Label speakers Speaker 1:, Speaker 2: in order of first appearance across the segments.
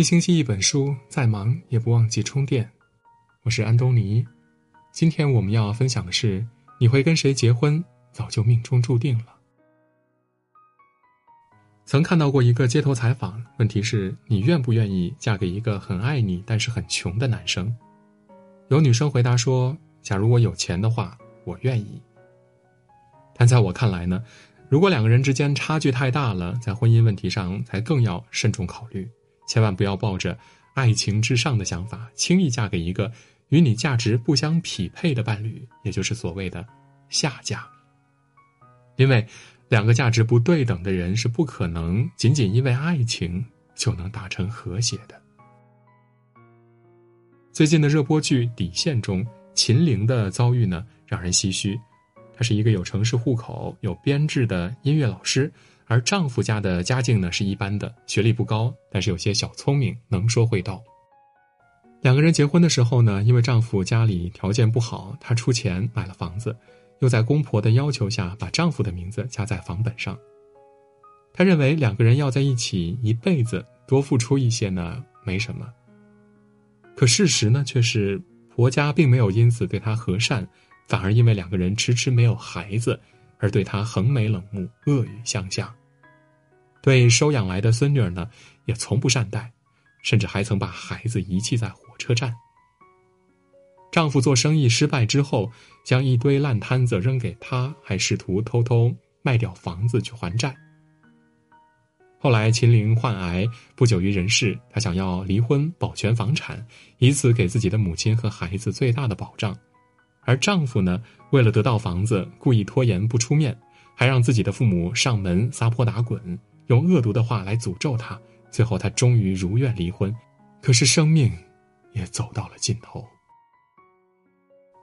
Speaker 1: 一星期一本书，再忙也不忘记充电。我是安东尼，今天我们要分享的是：你会跟谁结婚，早就命中注定了。曾看到过一个街头采访，问题是你愿不愿意嫁给一个很爱你但是很穷的男生？有女生回答说：“假如我有钱的话，我愿意。”但在我看来呢，如果两个人之间差距太大了，在婚姻问题上才更要慎重考虑。千万不要抱着爱情至上的想法，轻易嫁给一个与你价值不相匹配的伴侣，也就是所谓的下嫁。因为两个价值不对等的人是不可能仅仅因为爱情就能达成和谐的。最近的热播剧《底线》中，秦岭的遭遇呢让人唏嘘。他是一个有城市户口、有编制的音乐老师。而丈夫家的家境呢是一般的，学历不高，但是有些小聪明，能说会道。两个人结婚的时候呢，因为丈夫家里条件不好，她出钱买了房子，又在公婆的要求下把丈夫的名字加在房本上。她认为两个人要在一起一辈子，多付出一些呢没什么。可事实呢却是，婆家并没有因此对她和善，反而因为两个人迟迟没有孩子，而对她横眉冷目，恶语相向。对收养来的孙女儿呢，也从不善待，甚至还曾把孩子遗弃在火车站。丈夫做生意失败之后，将一堆烂摊子扔给她，还试图偷偷卖掉房子去还债。后来秦岭患癌，不久于人世，她想要离婚保全房产，以此给自己的母亲和孩子最大的保障。而丈夫呢，为了得到房子，故意拖延不出面，还让自己的父母上门撒泼打滚。用恶毒的话来诅咒他，最后他终于如愿离婚，可是生命也走到了尽头。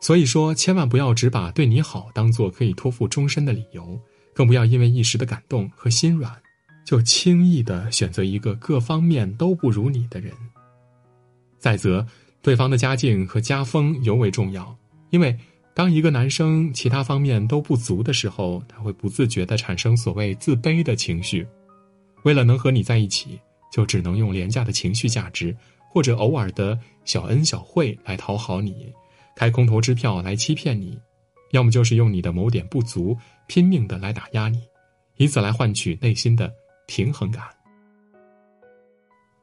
Speaker 1: 所以说，千万不要只把对你好当做可以托付终身的理由，更不要因为一时的感动和心软，就轻易的选择一个各方面都不如你的人。再则，对方的家境和家风尤为重要，因为当一个男生其他方面都不足的时候，他会不自觉的产生所谓自卑的情绪。为了能和你在一起，就只能用廉价的情绪价值，或者偶尔的小恩小惠来讨好你，开空头支票来欺骗你，要么就是用你的某点不足拼命的来打压你，以此来换取内心的平衡感。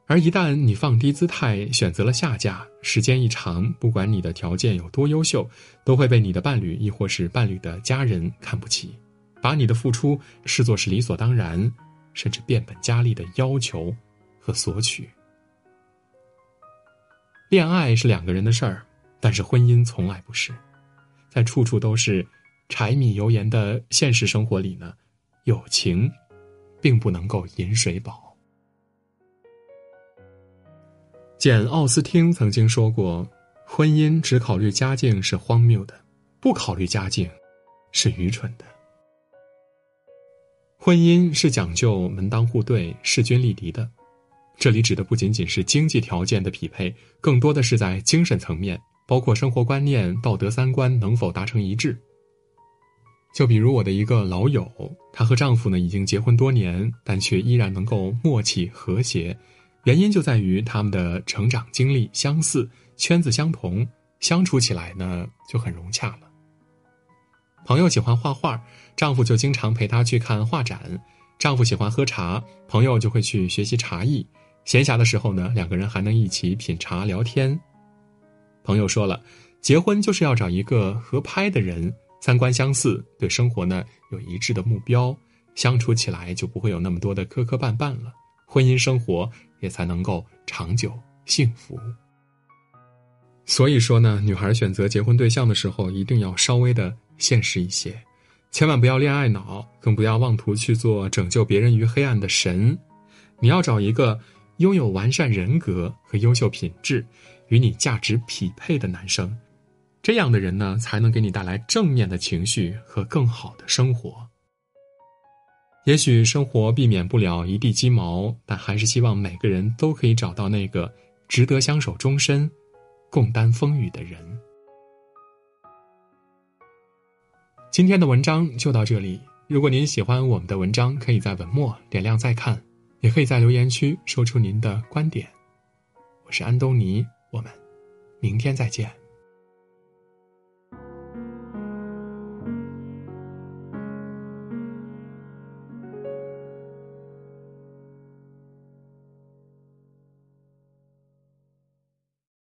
Speaker 1: 而一旦你放低姿态选择了下嫁，时间一长，不管你的条件有多优秀，都会被你的伴侣亦或是伴侣的家人看不起，把你的付出视作是理所当然。甚至变本加厉的要求和索取。恋爱是两个人的事儿，但是婚姻从来不是。在处处都是柴米油盐的现实生活里呢，友情并不能够饮水饱。简·奥斯汀曾经说过：“婚姻只考虑家境是荒谬的，不考虑家境是愚蠢的。”婚姻是讲究门当户对、势均力敌的，这里指的不仅仅是经济条件的匹配，更多的是在精神层面，包括生活观念、道德三观能否达成一致。就比如我的一个老友，她和丈夫呢已经结婚多年，但却依然能够默契和谐，原因就在于他们的成长经历相似，圈子相同，相处起来呢就很融洽了。朋友喜欢画画，丈夫就经常陪她去看画展；丈夫喜欢喝茶，朋友就会去学习茶艺。闲暇的时候呢，两个人还能一起品茶聊天。朋友说了，结婚就是要找一个合拍的人，三观相似，对生活呢有一致的目标，相处起来就不会有那么多的磕磕绊绊了，婚姻生活也才能够长久幸福。所以说呢，女孩选择结婚对象的时候，一定要稍微的。现实一些，千万不要恋爱脑，更不要妄图去做拯救别人于黑暗的神。你要找一个拥有完善人格和优秀品质、与你价值匹配的男生，这样的人呢，才能给你带来正面的情绪和更好的生活。也许生活避免不了一地鸡毛，但还是希望每个人都可以找到那个值得相守终身、共担风雨的人。今天的文章就到这里。如果您喜欢我们的文章，可以在文末点亮再看，也可以在留言区说出您的观点。我是安东尼，我们明天再见。